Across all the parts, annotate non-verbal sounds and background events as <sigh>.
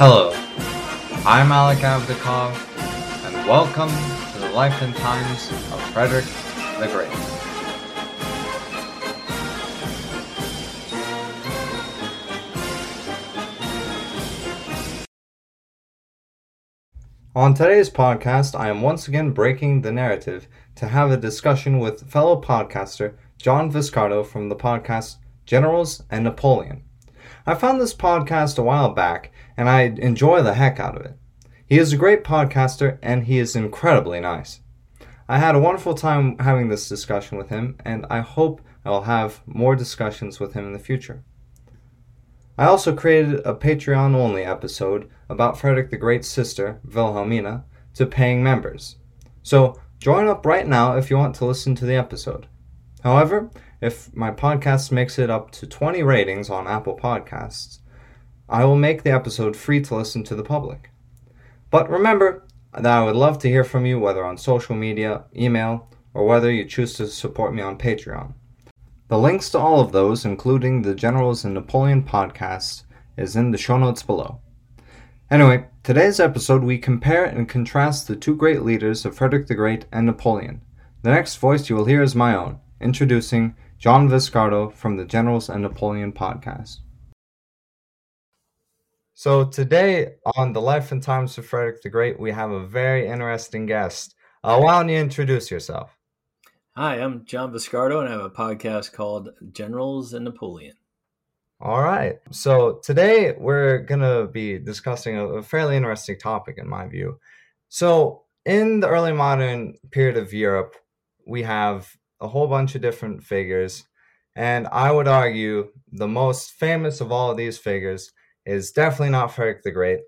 Hello, I'm Alec Avdakov, and welcome to the life and times of Frederick the Great. On today's podcast, I am once again breaking the narrative to have a discussion with fellow podcaster John Viscardo from the podcast Generals and Napoleon. I found this podcast a while back and I enjoy the heck out of it. He is a great podcaster and he is incredibly nice. I had a wonderful time having this discussion with him and I hope I will have more discussions with him in the future. I also created a Patreon only episode about Frederick the Great's sister, Wilhelmina, to paying members. So join up right now if you want to listen to the episode. However, if my podcast makes it up to 20 ratings on Apple Podcasts, I will make the episode free to listen to the public. But remember that I would love to hear from you whether on social media, email, or whether you choose to support me on Patreon. The links to all of those, including the Generals and Napoleon podcast, is in the show notes below. Anyway, today's episode we compare and contrast the two great leaders of Frederick the Great and Napoleon. The next voice you will hear is my own, introducing John Viscardo from the Generals and Napoleon podcast. So today on the Life and Times of Frederick the Great, we have a very interesting guest. Uh, why don't you introduce yourself? Hi, I'm John Viscardo, and I have a podcast called Generals and Napoleon. All right. So today we're going to be discussing a, a fairly interesting topic, in my view. So, in the early modern period of Europe, we have a whole bunch of different figures. And I would argue the most famous of all of these figures is definitely not Frederick the Great.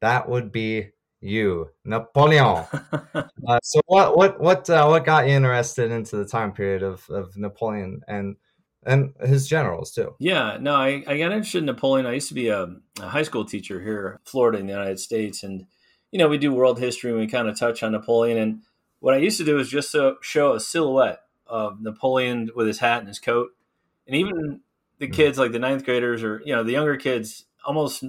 That would be you, Napoleon. <laughs> uh, so what what what uh, what got you interested into the time period of, of Napoleon and and his generals too? Yeah, no, I, I got interested in Napoleon. I used to be a, a high school teacher here in Florida in the United States, and you know we do world history and we kind of touch on Napoleon. And what I used to do is just to show a silhouette of Napoleon with his hat and his coat, and even the hmm. kids like the ninth graders or you know the younger kids, almost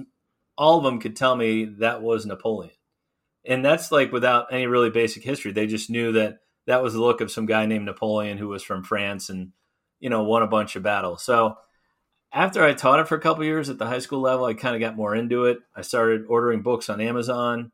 all of them could tell me that was Napoleon, and that's like without any really basic history. They just knew that that was the look of some guy named Napoleon who was from France and you know won a bunch of battles. So after I taught it for a couple years at the high school level, I kind of got more into it. I started ordering books on Amazon.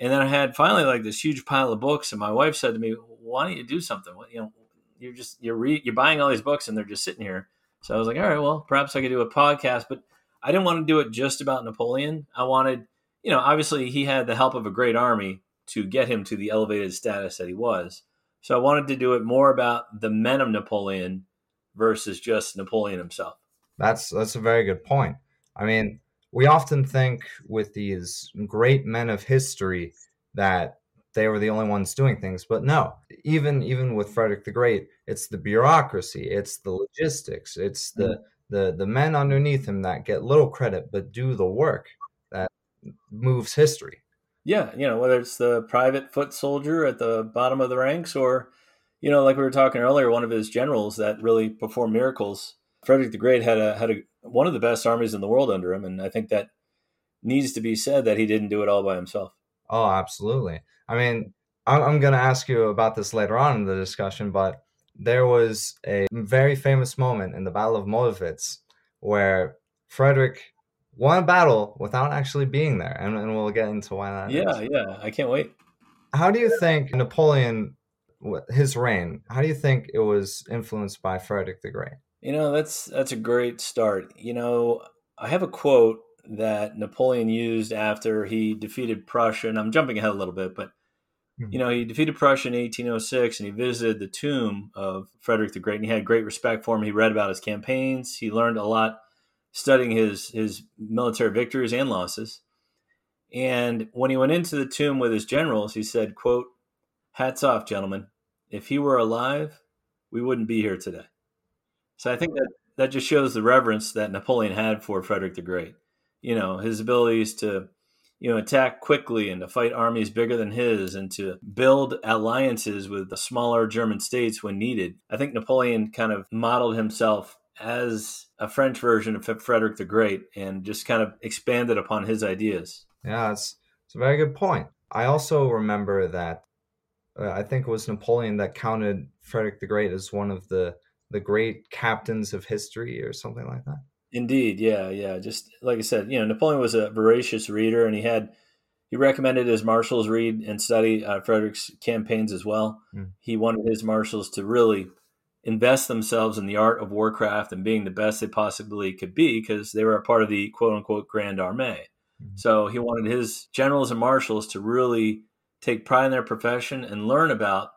And then I had finally like this huge pile of books, and my wife said to me, "Why don't you do something? You know, you're just you're re- you're buying all these books and they're just sitting here. So I was like, all right, well, perhaps I could do a podcast, but I didn't want to do it just about Napoleon. I wanted, you know, obviously he had the help of a great army to get him to the elevated status that he was. So I wanted to do it more about the men of Napoleon versus just Napoleon himself. That's that's a very good point. I mean, we often think with these great men of history that they were the only ones doing things. But no, even even with Frederick the Great, it's the bureaucracy, it's the logistics, it's the mm-hmm. The the men underneath him that get little credit but do the work that moves history. Yeah, you know whether it's the private foot soldier at the bottom of the ranks, or you know, like we were talking earlier, one of his generals that really performed miracles. Frederick the Great had a had a one of the best armies in the world under him, and I think that needs to be said that he didn't do it all by himself. Oh, absolutely. I mean, I'm, I'm going to ask you about this later on in the discussion, but there was a very famous moment in the Battle of Mollwitz where Frederick won a battle without actually being there, and, and we'll get into why that yeah, is. yeah, I can't wait. How do you think Napoleon, his reign, how do you think it was influenced by Frederick the Great? You know, that's that's a great start. You know, I have a quote that Napoleon used after he defeated Prussia, and I'm jumping ahead a little bit, but. Hmm. You know, he defeated Prussia in 1806 and he visited the tomb of Frederick the Great and he had great respect for him. He read about his campaigns. He learned a lot studying his, his military victories and losses. And when he went into the tomb with his generals, he said, quote, hats off, gentlemen. If he were alive, we wouldn't be here today. So I think that that just shows the reverence that Napoleon had for Frederick the Great. You know, his abilities to you know, attack quickly and to fight armies bigger than his and to build alliances with the smaller German states when needed. I think Napoleon kind of modeled himself as a French version of Frederick the Great and just kind of expanded upon his ideas. Yeah, it's it's a very good point. I also remember that uh, I think it was Napoleon that counted Frederick the Great as one of the the great captains of history or something like that. Indeed, yeah, yeah. Just like I said, you know, Napoleon was a voracious reader, and he had he recommended his marshals read and study uh, Frederick's campaigns as well. Mm. He wanted his marshals to really invest themselves in the art of warcraft and being the best they possibly could be because they were a part of the quote unquote Grand Armée. Mm. So he wanted his generals and marshals to really take pride in their profession and learn about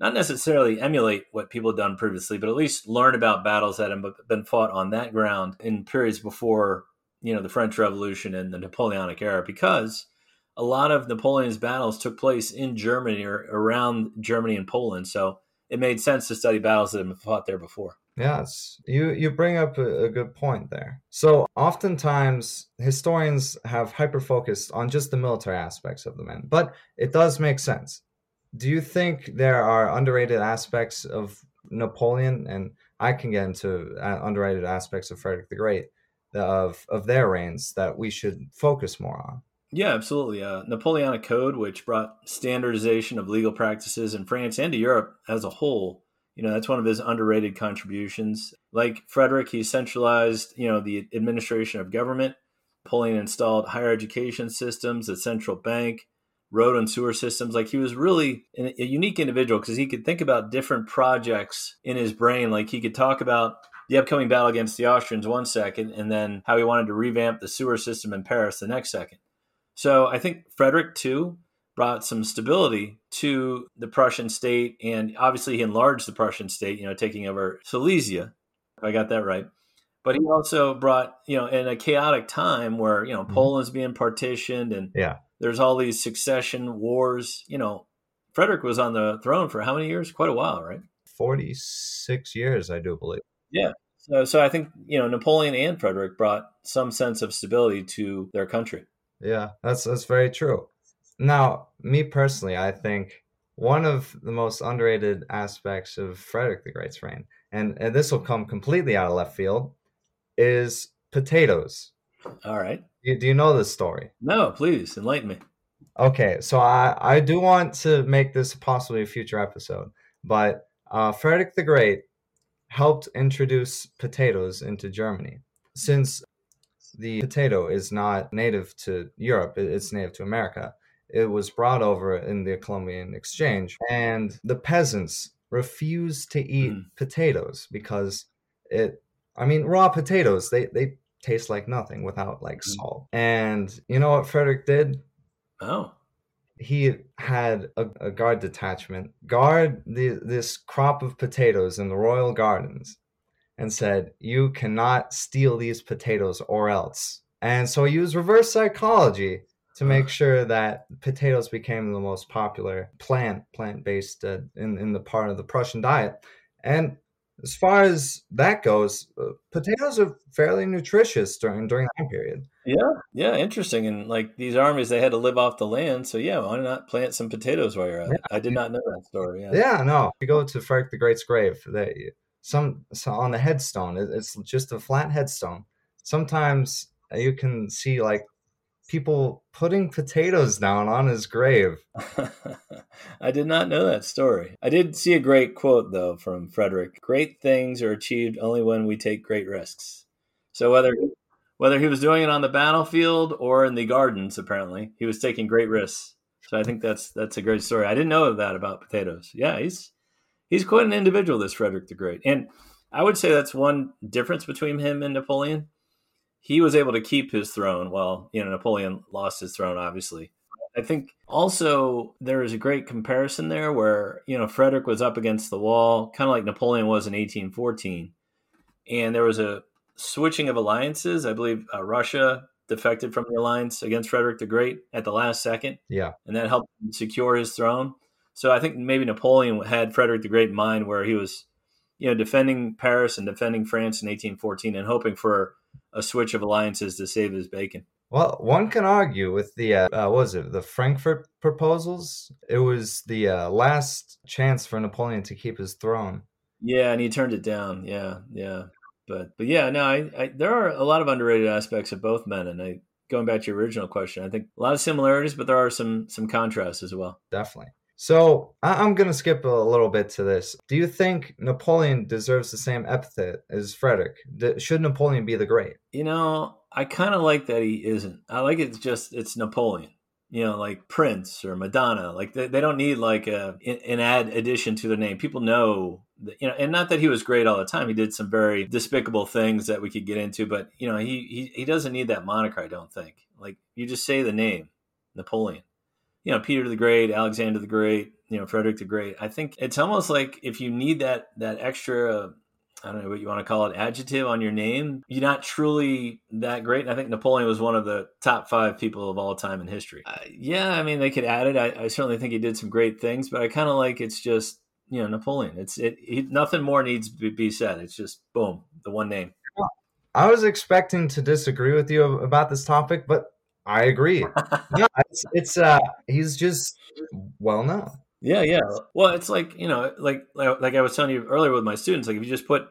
not necessarily emulate what people had done previously, but at least learn about battles that have been fought on that ground in periods before, you know, the French Revolution and the Napoleonic era, because a lot of Napoleon's battles took place in Germany or around Germany and Poland. So it made sense to study battles that have been fought there before. Yes, you you bring up a, a, good point there. So oftentimes historians have hyper focused on just the military aspects of the men, but it does make sense do you think there are underrated aspects of Napoleon, and I can get into uh, underrated aspects of Frederick the Great, of of their reigns that we should focus more on? Yeah, absolutely. Uh, Napoleonic Code, which brought standardization of legal practices in France and to Europe as a whole. You know, that's one of his underrated contributions. Like Frederick, he centralized, you know, the administration of government. Napoleon installed higher education systems, a central bank, road and sewer systems. Like he was really a unique individual because he could think about different projects in his brain. Like he could talk about the upcoming battle against the Austrians one second, and then how he wanted to revamp the sewer system in Paris the next second. So I think Frederick too brought some stability to the Prussian state, and obviously he enlarged the Prussian state. You know, taking over Silesia. If I got that right. But he also brought, you know, in a chaotic time where you know mm-hmm. Poland's being partitioned and yeah there's all these succession wars. You know, Frederick was on the throne for how many years? Quite a while, right? 46 years, I do believe. Yeah. So, so I think, you know, Napoleon and Frederick brought some sense of stability to their country. Yeah, that's that's very true. Now, me personally, I think one of the most underrated aspects of Frederick the Great's reign, and, and this will come completely out of left field, is potatoes. All right. Do you, do you know this story? No, please enlighten me. Okay, so I, I do want to make this possibly a future episode, but uh, Frederick the Great helped introduce potatoes into Germany. Since the potato is not native to Europe, it's native to America. It was brought over in the Columbian Exchange, and the peasants refused to eat mm. potatoes because it, I mean, raw potatoes, they, they tastes like nothing without like mm. salt. And you know what Frederick did? Oh. He had a, a guard detachment guard the, this crop of potatoes in the royal gardens and said, You cannot steal these potatoes or else. And so he used reverse psychology to make sure that potatoes became the most popular plant, plant based uh, in, in the part of the Prussian diet. And as far as that goes, uh, potatoes are fairly nutritious during during that period. Yeah, yeah, interesting. And like these armies, they had to live off the land, so yeah, why not plant some potatoes while you're at it? I did not know that story. Yeah, yeah no. If you go to Frederick the Great's grave, they some so on the headstone, it's just a flat headstone. Sometimes you can see like people putting potatoes down on his grave. <laughs> I did not know that story. I did see a great quote, though, from Frederick Great things are achieved only when we take great risks. So, whether whether he was doing it on the battlefield or in the gardens, apparently, he was taking great risks. So, I think that's that's a great story. I didn't know that about potatoes. Yeah, he's he's quite an individual, this Frederick the Great. And I would say that's one difference between him and Napoleon he was able to keep his throne while you know Napoleon lost his throne obviously. I think also there is a great comparison there where you know Frederick was up against the wall kind of like Napoleon was in 1814 and there was a switching of alliances. I believe uh, Russia defected from the alliance against Frederick the Great at the last second. Yeah. And that helped secure his throne. So I think maybe Napoleon had Frederick the Great in mind where he was you know defending Paris and defending France in 1814 and hoping for a switch of alliances to save his bacon. Well, one can argue with the uh, uh, what was it the Frankfurt proposals? It was the uh, last chance for Napoleon to keep his throne. Yeah, and he turned it down. Yeah, yeah, but but yeah, no, I, I there are a lot of underrated aspects of both men, and I going back to your original question, I think a lot of similarities, but there are some some contrasts as well. Definitely. So I- am going to skip a little bit to this. Do you think Napoleon deserves the same epithet as Frederick? D- should Napoleon be the Great? You know, I kind of like that he isn't. I like it's just it's Napoleon. You know, like Prince or Madonna. Like they, they don't need like a an add addition to their name. People know you know, and not that he was great all the time. He did some very despicable things that we could get into, but you know, he he, he doesn't need that moniker. I don't think. Like you just say the name Napoleon you know Peter the Great, Alexander the Great, you know Frederick the Great. I think it's almost like if you need that that extra I don't know what you want to call it adjective on your name, you're not truly that great. And I think Napoleon was one of the top five people of all time in history. Uh, yeah, I mean they could add it. I, I, certainly think he did some great things, but I kind of like it's just you know Napoleon. It's it he, nothing more needs to be said. It's just boom, the one name. I was expecting to disagree with you about this topic, but I agree. <laughs> yeah, it's, it's uh he's just well known. Yeah, yeah. Well, it's like you know, like like I was telling you earlier with my students, like if you just put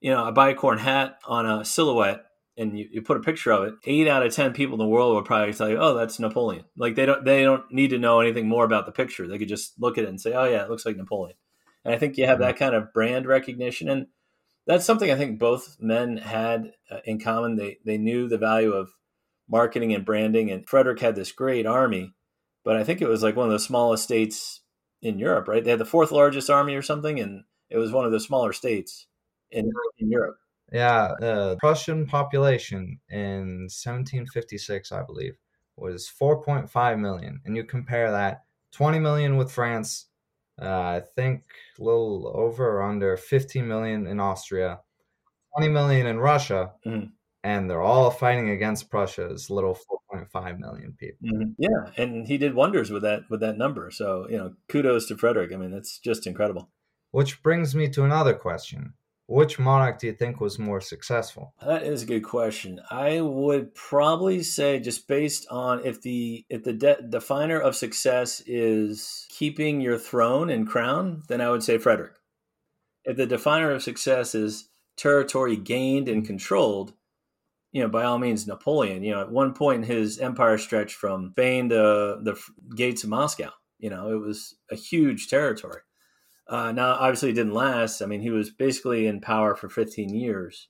you know a bicorn hat on a silhouette and you, you put a picture of it, eight out of ten people in the world will probably tell you, "Oh, that's Napoleon." Like they don't they don't need to know anything more about the picture. They could just look at it and say, "Oh yeah, it looks like Napoleon." And I think you have mm-hmm. that kind of brand recognition, and that's something I think both men had uh, in common. They they knew the value of marketing and branding. And Frederick had this great army, but I think it was like one of the smallest states in Europe, right? They had the fourth largest army or something, and it was one of the smaller states in, in Europe. Yeah, the Prussian population in 1756, I believe, was 4.5 million, and you compare that 20 million with France. Uh, I think a little over or under 15 million in Austria, 20 million in Russia, mm-hmm and they're all fighting against Prussia's little 4.5 million people. Mm-hmm. Yeah, and he did wonders with that with that number. So you know, kudos to Frederick. I mean, that's just incredible. Which brings me to another question: Which monarch do you think was more successful? That is a good question. I would probably say, just based on if the if the de- definer of success is keeping your throne and crown, then I would say Frederick. If the definer of success is territory gained and controlled, you know, by all means, Napoleon. You know, at one point his empire stretched from Spain to the gates of Moscow. You know, it was a huge territory. Uh, now, obviously, it didn't last. I mean, he was basically in power for 15 years,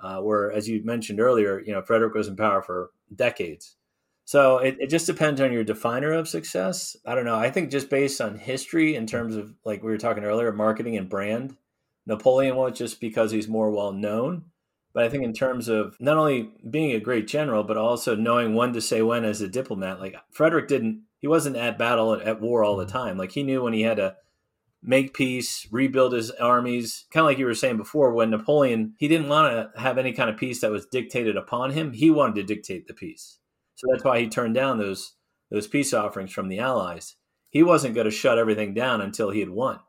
uh, where, as you mentioned earlier, you know, Frederick was in power for decades. So it, it just depends on your definer of success. I don't know. I think just based on history, in terms of like we were talking earlier, marketing and brand, Napoleon was just because he's more well known but I think in terms of not only being a great general, but also knowing when to say when as a diplomat, like Frederick didn't, he wasn't at battle at war all the mm-hmm. time. Like he knew when he had to make peace, rebuild his armies. Kind of like you were saying before, when Napoleon, he didn't want to have any kind of peace that was dictated upon him. He wanted to dictate the peace. So that's why he turned down those those peace offerings from the Allies. He wasn't going to shut everything down until he had won.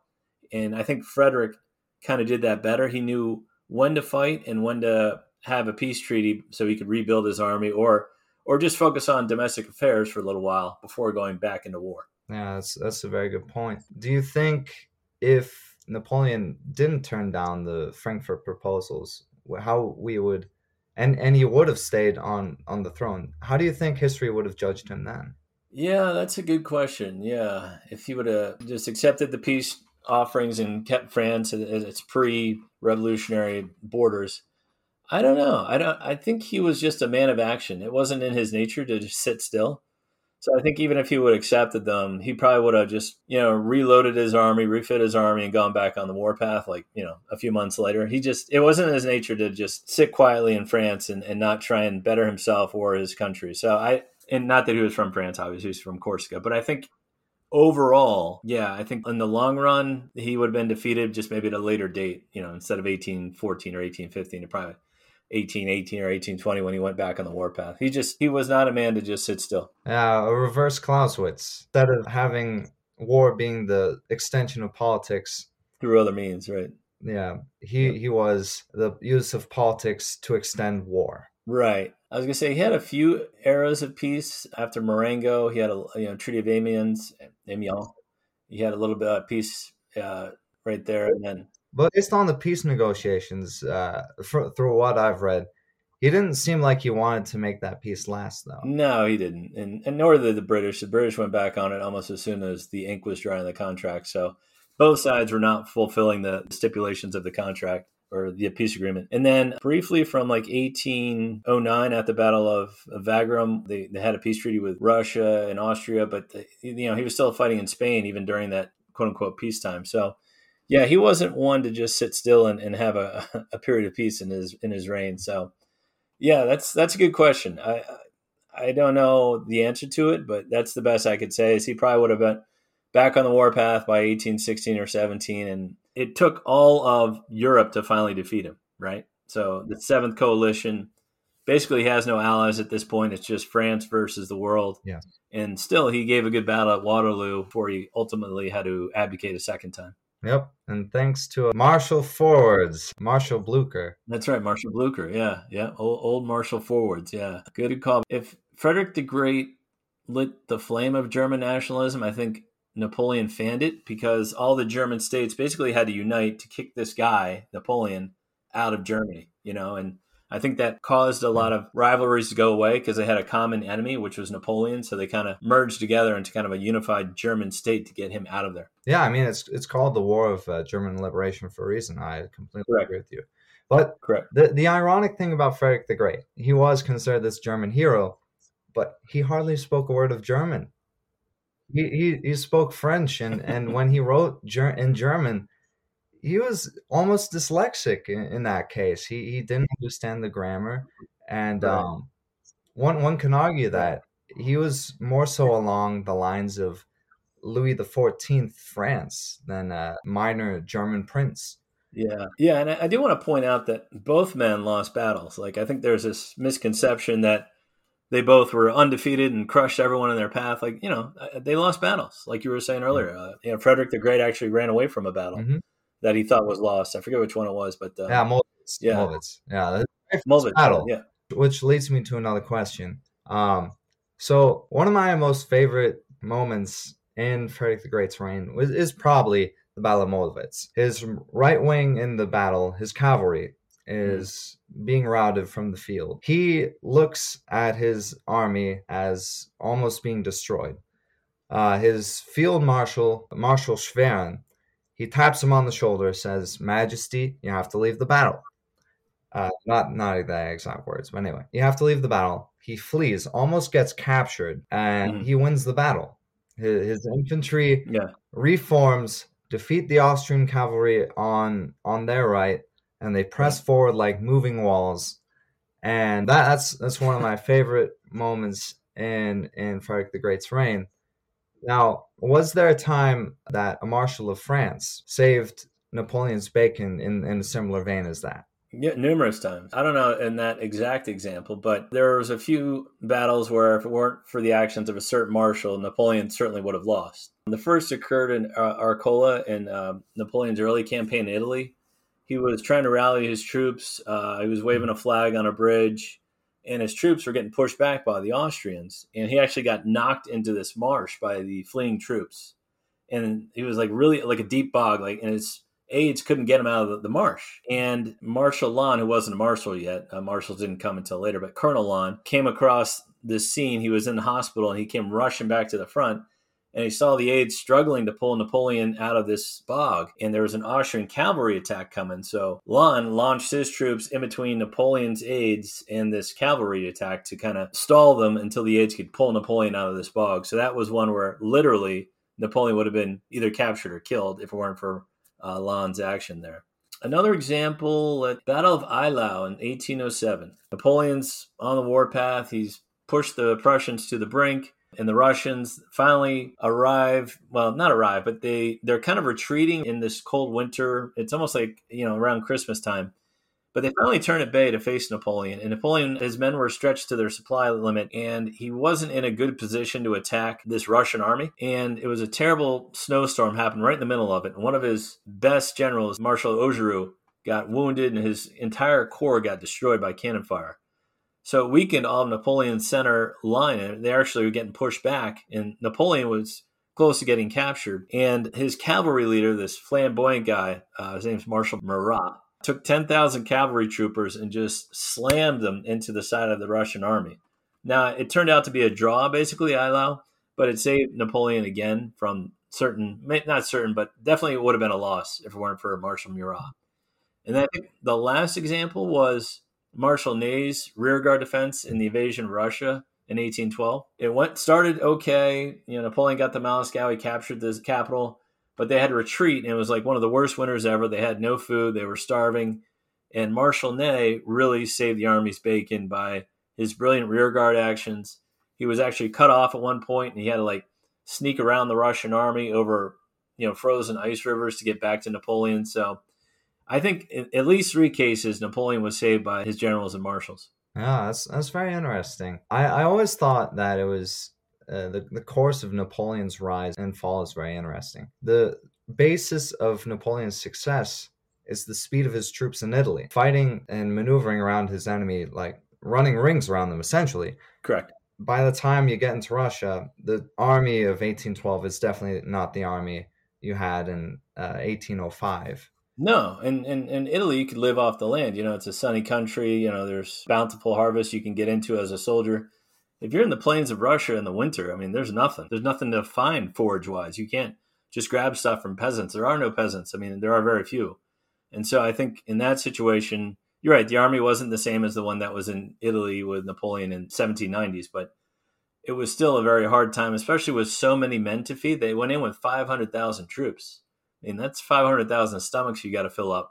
And I think Frederick kind of did that better. He knew when to fight and when to have a peace treaty so he could rebuild his army or or just focus on domestic affairs for a little while before going back into war. Yeah, that's that's a very good point. Do you think if Napoleon didn't turn down the Frankfurt proposals, how we would and and he would have stayed on on the throne, how do you think history would have judged him then? Yeah, that's a good question. Yeah, if he would have just accepted the peace offerings and kept France at its pre-revolutionary borders. I don't know. I don't. I think he was just a man of action. It wasn't in his nature to just sit still. So I think even if he would have accepted them, he probably would have just you know reloaded his army, refit his army, and gone back on the warpath. Like you know a few months later, he just it wasn't his nature to just sit quietly in France and, and not try and better himself or his country. So I and not that he was from France, obviously he's from Corsica, but I think overall, yeah, I think in the long run, he would have been defeated just maybe at a later date, you know, instead of 1814 or 1815, probably 1818 or 1820 when he went back on the warpath. He just, he was not a man to just sit still. Yeah, a reverse Clausewitz. Instead of having war being the extension of politics through other means, right? Yeah, he, he was the use of politics to extend war. Right. I was gonna say he had a few eras of peace after Marengo. He had a you know Treaty of Amiens, Amiens. He had a little bit of peace uh, right there, and then. But based on the peace negotiations, uh, for, through what I've read, He didn't seem like he wanted to make that peace last, though. No, he didn't, and and nor did the British. The British went back on it almost as soon as the ink was dry on the contract. So both sides were not fulfilling the stipulations of the contract or the peace agreement. And then briefly from like 1809 at the Battle of Wagram, they, they had a peace treaty with Russia and Austria, but the, you know he was still fighting in Spain even during that quote unquote peacetime. So yeah, he wasn't one to just sit still and, and have a, <laughs> a period of peace in his in his reign. So yeah, that's that's a good question. I I don't know the answer to it, but that's the best I could say. Is he probably would have been back on the warpath by 1816 or 17, and it took all of Europe to finally defeat him. Right. So the Seventh Coalition basically has no allies at this point. It's just France versus the world. Yeah. And still, he gave a good battle at Waterloo before he ultimately had to abdicate a second time. Yep, and thanks to uh, Marshal Forwards, Marshal Blucher. That's right, Marshal Blucher. Yeah, yeah, old, old Marshal Forwards. Yeah, good call. If Frederick the Great lit the flame of German nationalism, I think Napoleon fanned it because all the German states basically had to unite to kick this guy Napoleon out of Germany. You know, and I think that caused a lot of rivalries to go away because they had a common enemy, which was Napoleon. So they kind of merged together into kind of a unified German state to get him out of there. Yeah, I mean it's it's called the War of uh, German Liberation for a reason. I completely Correct. agree with you. But Correct. the the ironic thing about Frederick the Great, he was considered this German hero, but he hardly spoke a word of German. He he, he spoke French, and and when he wrote ger- in German, he was almost dyslexic in, in that case. He he didn't understand the grammar, and Right. um, one one can argue that he was more so along the lines of Louis the Fourteenth France than a minor German prince. Yeah, yeah, and I, I do want to point out that both men lost battles. Like I think there's this misconception that they both were undefeated and crushed everyone in their path. Like you know, uh, they lost battles. Like you were saying earlier, uh, you know, Frederick the Great actually ran away from a battle Mhm. that he thought was lost. I forget which one it was, but uh, Yeah, Mollwitz. Yeah. Mollwitz. Yeah, that's Mulvitz, battle. Yeah, which leads me to another question. Um, so one of my most favorite moments in Frederick the Great's reign was, is probably the Battle of Mollwitz. His right wing in the battle, his cavalry, is being routed from the field. He looks at his army as almost being destroyed. Uh, his field marshal, Marshal Schwerin, he taps him on the shoulder, says, "Majesty, you have to leave the battle." Uh, not not the exact words, but anyway, you have to leave the battle. He flees, almost gets captured, and Mhm. he wins the battle. His, his infantry yeah, reforms, defeat the Austrian cavalry on on their right, and they press forward like moving walls. And that, that's that's one of my <laughs> favorite moments in in Frederick the Great's reign. Now, was there a time that a marshal of France saved Napoleon's bacon in, in a similar vein as that? yeah, numerous times. I don't know in that exact example, but there was a few battles where if it weren't for the actions of a certain marshal, Napoleon certainly would have lost. The first occurred in uh, Arcola in uh, Napoleon's early campaign in Italy. He was trying to rally his troops. Uh, he was waving a flag on a bridge, and his troops were getting pushed back by the Austrians. And he actually got knocked into this marsh by the fleeing troops. And he was like really like a deep bog, like and his aides couldn't get him out of the, marsh. And Marshal Lannes, who wasn't a marshal yet, uh, marshals didn't come until later, but Colonel Lannes came across this scene. He was in the hospital and he came rushing back to the front and he saw the aides struggling to pull Napoleon out of this bog. And there was an Austrian cavalry attack coming. So Lannes launched his troops in between Napoleon's aides and this cavalry attack to kind of stall them until the aides could pull Napoleon out of this bog. So that was one where literally Napoleon would have been either captured or killed if it weren't for uh, Lannes's action there. Another example at Battle of Eylau in 1807. Napoleon's on the warpath. He's pushed the Prussians to the brink, and the Russians finally arrive. Well, not arrive, but they they're kind of retreating in this cold winter. It's almost like you know around Christmas time. But they finally turn at bay to face Napoleon, and Napoleon, his men were stretched to their supply limit, and he wasn't in a good position to attack this Russian army. And it was a terrible snowstorm happened right in the middle of it. And one of his best generals, Marshal Augereau, got wounded, and his entire corps got destroyed by cannon fire. So it weakened all of Napoleon's center line, and they actually were getting pushed back, and Napoleon was close to getting captured. And his cavalry leader, this flamboyant guy, uh, his name's Marshal Murat, took 10,000 cavalry troopers and just slammed them into the side of the Russian army. Now, it turned out to be a draw, basically, Eylau, but it saved Napoleon again from certain, not certain, but definitely it would have been a loss if it weren't for Marshal Murat. And I think the last example was Marshal Ney's rearguard defense in the invasion of Russia in 1812. It went started okay. You know, Napoleon got the Moscow, he captured the capital, but they had to retreat, and it was like one of the worst winters ever. They had no food, they were starving, and Marshal Ney really saved the army's bacon by his brilliant rearguard actions. He was actually cut off at one point, and he had to like sneak around the Russian army over you know frozen ice rivers to get back to Napoleon. So. I think in at least three cases, Napoleon was saved by his generals and marshals. Yeah, that's that's very interesting. I, I always thought that it was uh, the the course of Napoleon's rise and fall is very interesting. The basis of Napoleon's success is the speed of his troops in Italy, fighting and maneuvering around his enemy, like running rings around them, essentially. Correct. By the time you get into Russia, the army of 1812 is definitely not the army you had in uh, 1805. No, and in, Italy, you could live off the land. You know, it's a sunny country. You know, there's bountiful harvests you can get into as a soldier. If you're in the plains of Russia in the winter, I mean, there's nothing. There's nothing to find forage wise. You can't just grab stuff from peasants. There are no peasants. I mean, there are very few. And so I think in that situation, you're right. The army wasn't the same as the one that was in Italy with Napoleon in 1790s, but it was still a very hard time, especially with so many men to feed. They went in with 500,000 troops. I mean, that's 500,000 stomachs you got to fill up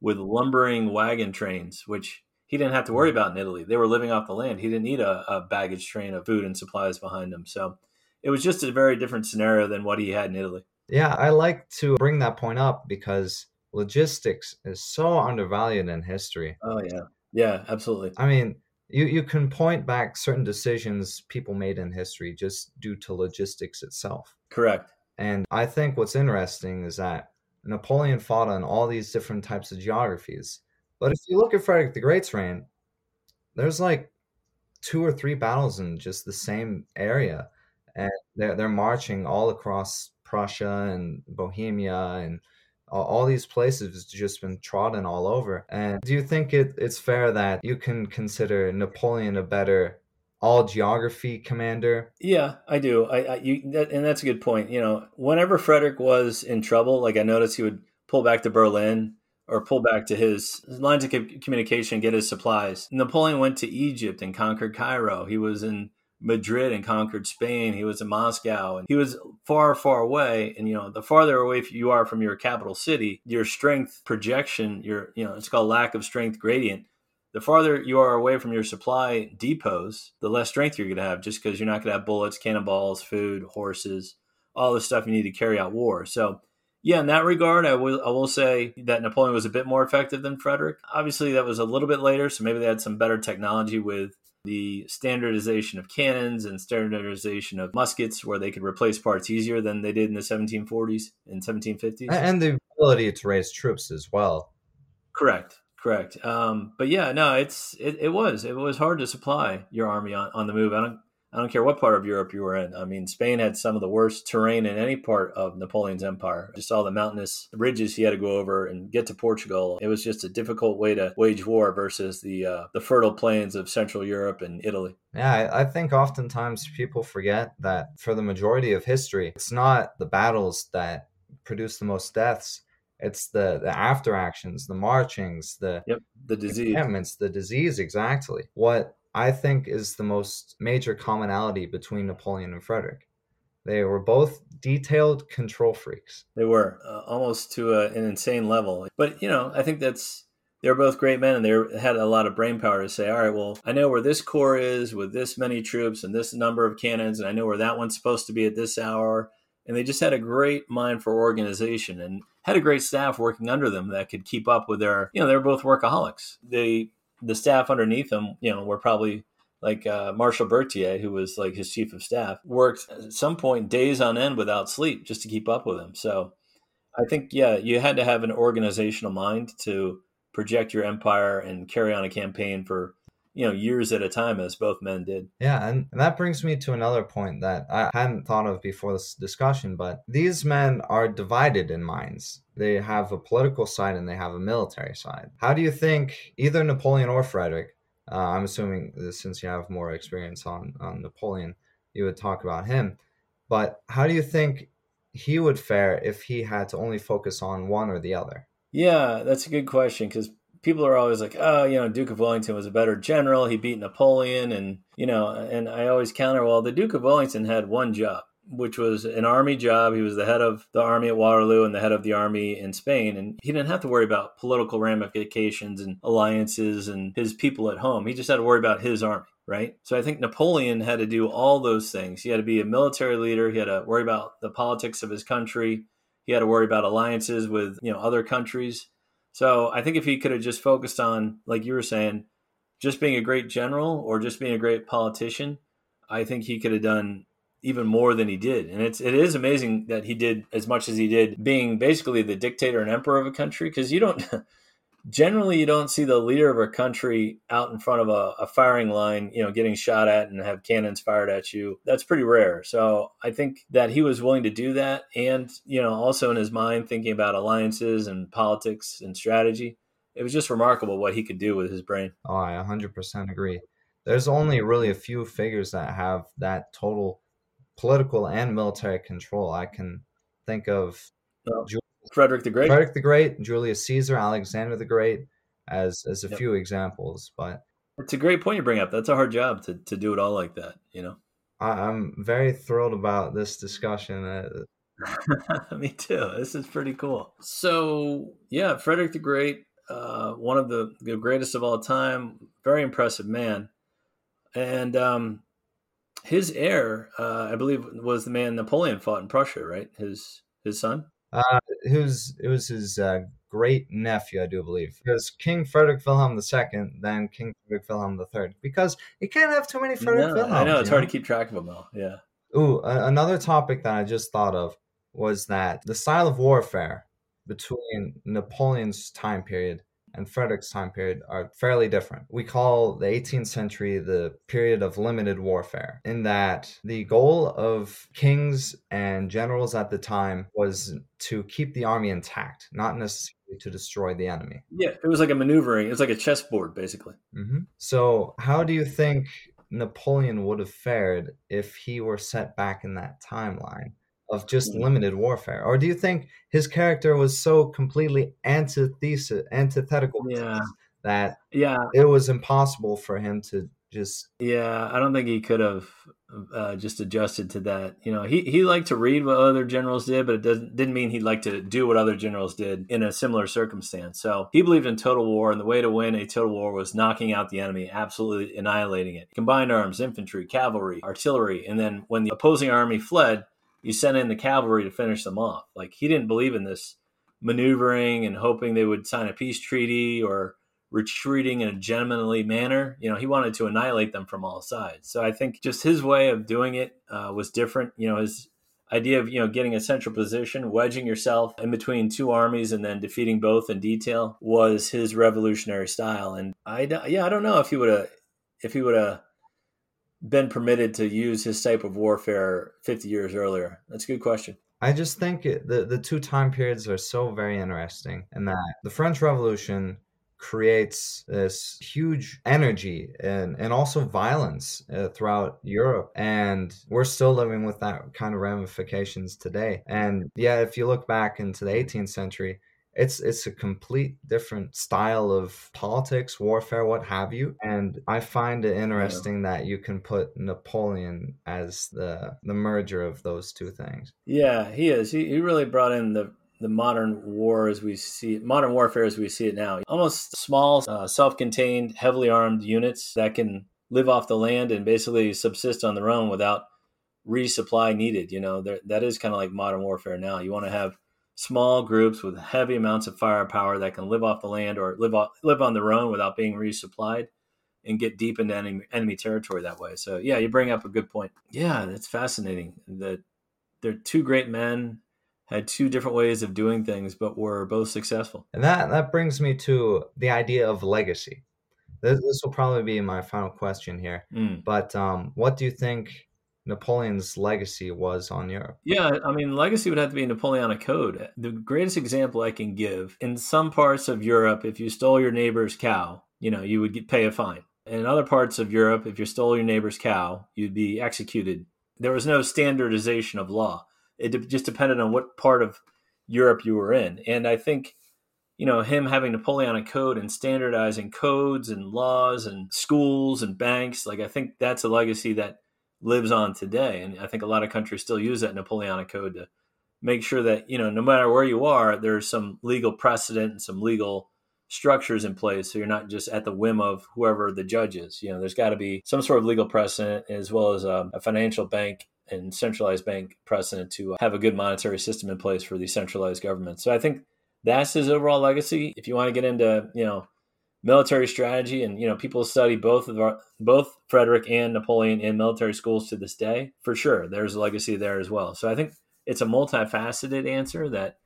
with lumbering wagon trains, which he didn't have to worry about in Italy. They were living off the land. He didn't need a, a baggage train of food and supplies behind him. So it was just a very different scenario than what he had in Italy. Yeah, I like to bring that point up because logistics is so undervalued in history. Oh, yeah. Yeah, absolutely. I mean, you, you can point back certain decisions people made in history just due to logistics itself. Correct. And I think what's interesting is that Napoleon fought on all these different types of geographies. But if you look at Frederick the Great's reign, there's like two or three battles in just the same area. And they're, they're marching all across Prussia and Bohemia and all, all these places just been trodden all over. And do you think it, it's fair that you can consider Napoleon a better all geography commander. Yeah, I do. I, I you that, and that's a good point. You know, whenever Frederick was in trouble, like I noticed he would pull back to Berlin or pull back to his lines of communication, get his supplies. Napoleon went to Egypt and conquered Cairo. He was in Madrid and conquered Spain. He was in Moscow and he was far, far away. And, you know, the farther away you are from your capital city, your strength projection, your, you know, it's called lack of strength gradient the farther you are away from your supply depots, the less strength you're going to have just because you're not going to have bullets, cannonballs, food, horses, all the stuff you need to carry out war. So, yeah, in that regard, I will, I will say that Napoleon was a bit more effective than Frederick. Obviously, that was a little bit later, so maybe they had some better technology with the standardization of cannons and standardization of muskets where they could replace parts easier than they did in the 1740s and 1750s. And the ability to raise troops as well. Correct. Correct. Um, but yeah, no, it's it, it was it was hard to supply your army on, on the move. I don't I don't care what part of Europe you were in. I mean, Spain had some of the worst terrain in any part of Napoleon's empire. Just all the mountainous ridges he had to go over and get to Portugal. It was just a difficult way to wage war versus the uh, the fertile plains of Central Europe and Italy. Yeah, I, I think oftentimes people forget that for the majority of history, it's not the battles that produce the most deaths it's the the after actions, the marchings, the yep, the disease, the disease. Exactly what I think is the most major commonality between Napoleon and Frederick. They were both detailed control freaks. They were uh, almost to a, an insane level. But you know, I think that's they were both great men, and they had a lot of brain power to say, "All right, well, I know where this corps is with this many troops and this number of cannons, and I know where that one's supposed to be at this hour." And they just had a great mind for organization. And had a great staff working under them that could keep up with their, you know, they're both workaholics. They, the staff underneath them, you know, were probably like uh, Marshal Berthier, who was like his chief of staff, worked at some point days on end without sleep just to keep up with him. So I think, yeah, you had to have an organizational mind to project your empire and carry on a campaign for, you know years at a time as both men did. Yeah, and, and that brings me to another point that I hadn't thought of before this discussion, but these men are divided in minds. They have a political side and they have a military side. How do you think either Napoleon or Frederick, uh, I'm assuming since you have more experience on, on Napoleon, you would talk about him, but how do you think he would fare if he had to only focus on one or the other? Yeah, that's a good question because people are always like, oh, you know, Duke of Wellington was a better general. He beat Napoleon. And, you know, and I always counter, well, the Duke of Wellington had one job, which was an army job. He was the head of the army at Waterloo and the head of the army in Spain. And he didn't have to worry about political ramifications and alliances and his people at home. He just had to worry about his army. Right. So I think Napoleon had to do all those things. He had to be a military leader. He had to worry about the politics of his country. He had to worry about alliances with, you know, other countries so I think if he could have just focused on, like you were saying, just being a great general or just being a great politician, I think he could have done even more than he did. And it's it is amazing that he did as much as he did, being basically the dictator and emperor of a country. Because you don't <laughs> generally you don't see the leader of a country out in front of a, a, firing line, you know, getting shot at and have cannons fired at you. That's pretty rare. So I think that he was willing to do that, and you know, also in his mind thinking about alliances and politics and strategy. It was just remarkable what he could do with his brain. Oh, I 100% agree. There's only really a few figures that have that total political and military control. I can think of Frederick the Great. Frederick the Great, Julius Caesar, Alexander the Great, as as a yep. few examples. But it's a great point you bring up. That's a hard job to to do it all like that. You know. I'm very thrilled about this discussion. Uh, <laughs> Me too. This is pretty cool. So yeah, Frederick the Great, uh, one of the, the greatest of all time, very impressive man, and um, his heir, uh, I believe, was the man Napoleon fought in Prussia, right? His his son. Uh, it was it was his uh, great nephew, I do believe. It was King Frederick Wilhelm II, then King Frederick Wilhelm III. Because you can't have too many Frederick no, Wilhelms. I know it's hard know? to keep track of them all. Yeah. Ooh, another topic that I just thought of was that the style of warfare between Napoleon's time period and Frederick's time period are fairly different. We call the 18th century the period of limited warfare, in that the goal of kings and generals at the time was to keep the army intact, not necessarily to destroy the enemy. Yeah, it was like a maneuvering, it was like a chessboard, basically. Mm-hmm. So, how do you think Napoleon would have fared if he were set back in that timeline? Of just mm. limited warfare or do you think his character was so completely antithesis antithetical yeah. that yeah it was impossible for him to just yeah i don't think he could have uh, just adjusted to that you know he, he liked to read what other generals did but it doesn't didn't mean he'd like to do what other generals did in a similar circumstance so he believed in total war and the way to win a total war was knocking out the enemy absolutely annihilating it combined arms infantry cavalry artillery and then when the opposing army fled you sent in the cavalry to finish them off. Like he didn't believe in this maneuvering and hoping they would sign a peace treaty or retreating in a gentlemanly manner. You know, he wanted to annihilate them from all sides. So I think just his way of doing it uh, was different. You know, his idea of you know getting a central position, wedging yourself in between two armies, and then defeating both in detail was his revolutionary style. And I yeah, I don't know if he would have if he would have been permitted to use his type of warfare 50 years earlier? That's a good question. I just think the the two time periods are so very interesting, and that the French Revolution creates this huge energy and, and also violence uh, throughout Europe. And we're still living with that kind of ramifications today. And yeah, if you look back into the 18th century, it's it's a complete different style of politics warfare what have you. And i find it interesting yeah. that you can put napoleon as the the merger of those two things. Yeah he is. He, he really brought in the the modern war as we see modern warfare as we see it now. Almost small uh, self-contained heavily armed units that can live off the land and basically subsist on their own without resupply needed you know? That is kind of like modern warfare now. You want to have small groups with heavy amounts of firepower that can live off the land or live off, live on their own without being resupplied and get deep into enemy, enemy territory that way. So yeah, you bring up a good point. Yeah, that's fascinating that they're two great men had two different ways of doing things but were both successful. And that that brings me to the idea of legacy. this, this will probably be my final question here. Mm. But um, what do you think Napoleon's legacy was on Europe? Yeah, I mean, legacy would have to be Napoleonic Code. The greatest example I can give in some parts of Europe, if you stole your neighbor's cow, you know, you would get, pay a fine. In other parts of Europe, if you stole your neighbor's cow, you'd be executed. There was no standardization of law. It just depended on what part of Europe you were in. And I think, you know, him having Napoleonic Code and standardizing codes and laws and schools and banks, like I think that's a legacy that lives on today. And I think a lot of countries still use that Napoleonic Code to make sure that, you know, no matter where you are, there's some legal precedent and some legal structures in place so you're not just at the whim of whoever the judge is. You know, there's got to be some sort of legal precedent as well as a, a financial bank and centralized bank precedent to have a good monetary system in place for the centralized government. So I think that's his overall legacy. If you want to get into, you know, military strategy and you know people study both of our both Frederick and Napoleon in military schools to this day, for sure there's a legacy there as well. So I think it's a multifaceted answer that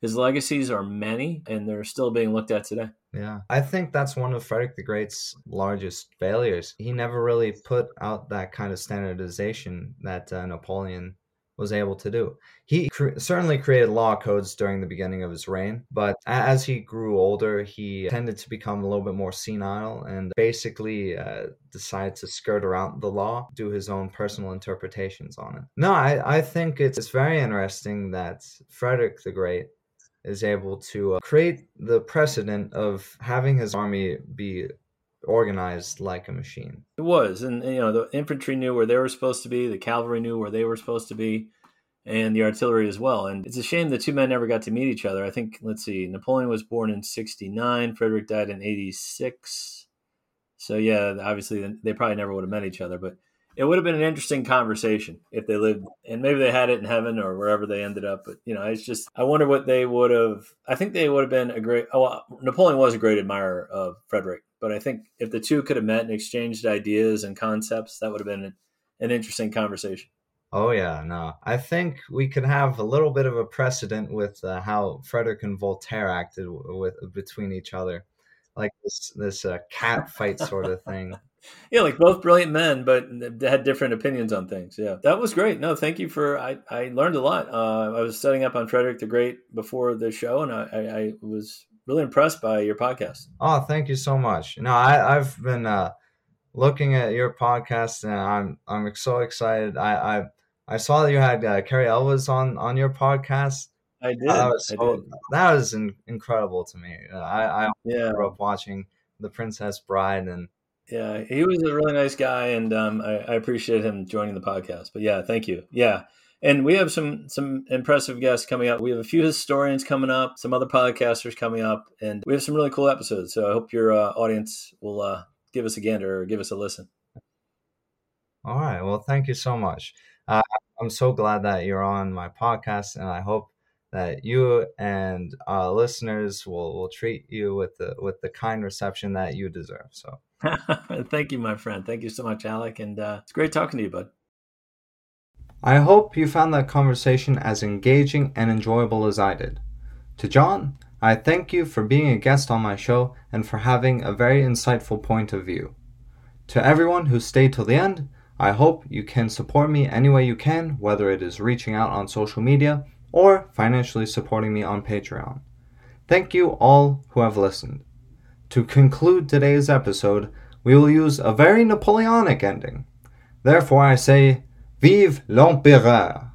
his legacies are many and they're still being looked at today. Yeah. I think that's one of Frederick the Great's largest failures. He never really put out that kind of standardization that uh, Napoleon was able to do. He cre- certainly created law codes during the beginning of his reign, but as he grew older, he tended to become a little bit more senile and basically uh, decided to skirt around the law, do his own personal interpretations on it. No, I, I think it's, it's very interesting that Frederick the Great is able to uh, create the precedent of having his army be organized like a machine. It was, and, you know the infantry knew where they were supposed to be, the cavalry knew where they were supposed to be, and the artillery as well. And it's a shame the two men never got to meet each other. I think let's see, Napoleon was born in '69, Frederick died in '86. So yeah, obviously they probably never would have met each other, but it would have been an interesting conversation if they lived and maybe they had it in heaven or wherever they ended up but you know it's just i wonder what they would have i think they would have been a great oh napoleon was a great admirer of frederick but i think if the two could have met and exchanged ideas and concepts that would have been an interesting conversation oh yeah no i think we could have a little bit of a precedent with uh, how frederick and voltaire acted with between each other like this this uh, cat fight sort of thing <laughs> yeah, like both brilliant men, but they had different opinions on things. Yeah, that was great. No, thank you for. I, I learned a lot. Uh, I was studying up on Frederick the Great before the show, and I, I, I, was really impressed by your podcast. Oh, thank you so much. No, I, I've been uh, looking at your podcast, and I'm I'm so excited. I I, I saw that you had uh, Cary Elwes on on your podcast. I did. That was, so, did. That was in, incredible to me. I I yeah. grew up watching The Princess Bride and yeah, he was a really nice guy, and um, I, I, appreciate him joining the podcast. But yeah, thank you. Yeah, and we have some some impressive guests coming up. We have a few historians coming up, some other podcasters coming up, and we have some really cool episodes. So I hope your uh, audience will uh, give us a gander or give us a listen. All right. Well, thank you so much. Uh, I'm so glad that you're on my podcast, and I hope that you and uh, listeners will, will treat you with the with the kind reception that you deserve. So. <laughs> Thank you, my friend. Thank you so much, Alec. And uh, it's great talking to you, bud. I hope you found that conversation as engaging and enjoyable as I did. To John, I thank you for being a guest on my show and for having a very insightful point of view. To everyone who stayed till the end, I hope you can support me any way you can, whether it is reaching out on social media or financially supporting me on Patreon. Thank you all who have listened. To conclude today's episode, we will use a very Napoleonic ending. Therefore, I say, Vive l'Empereur!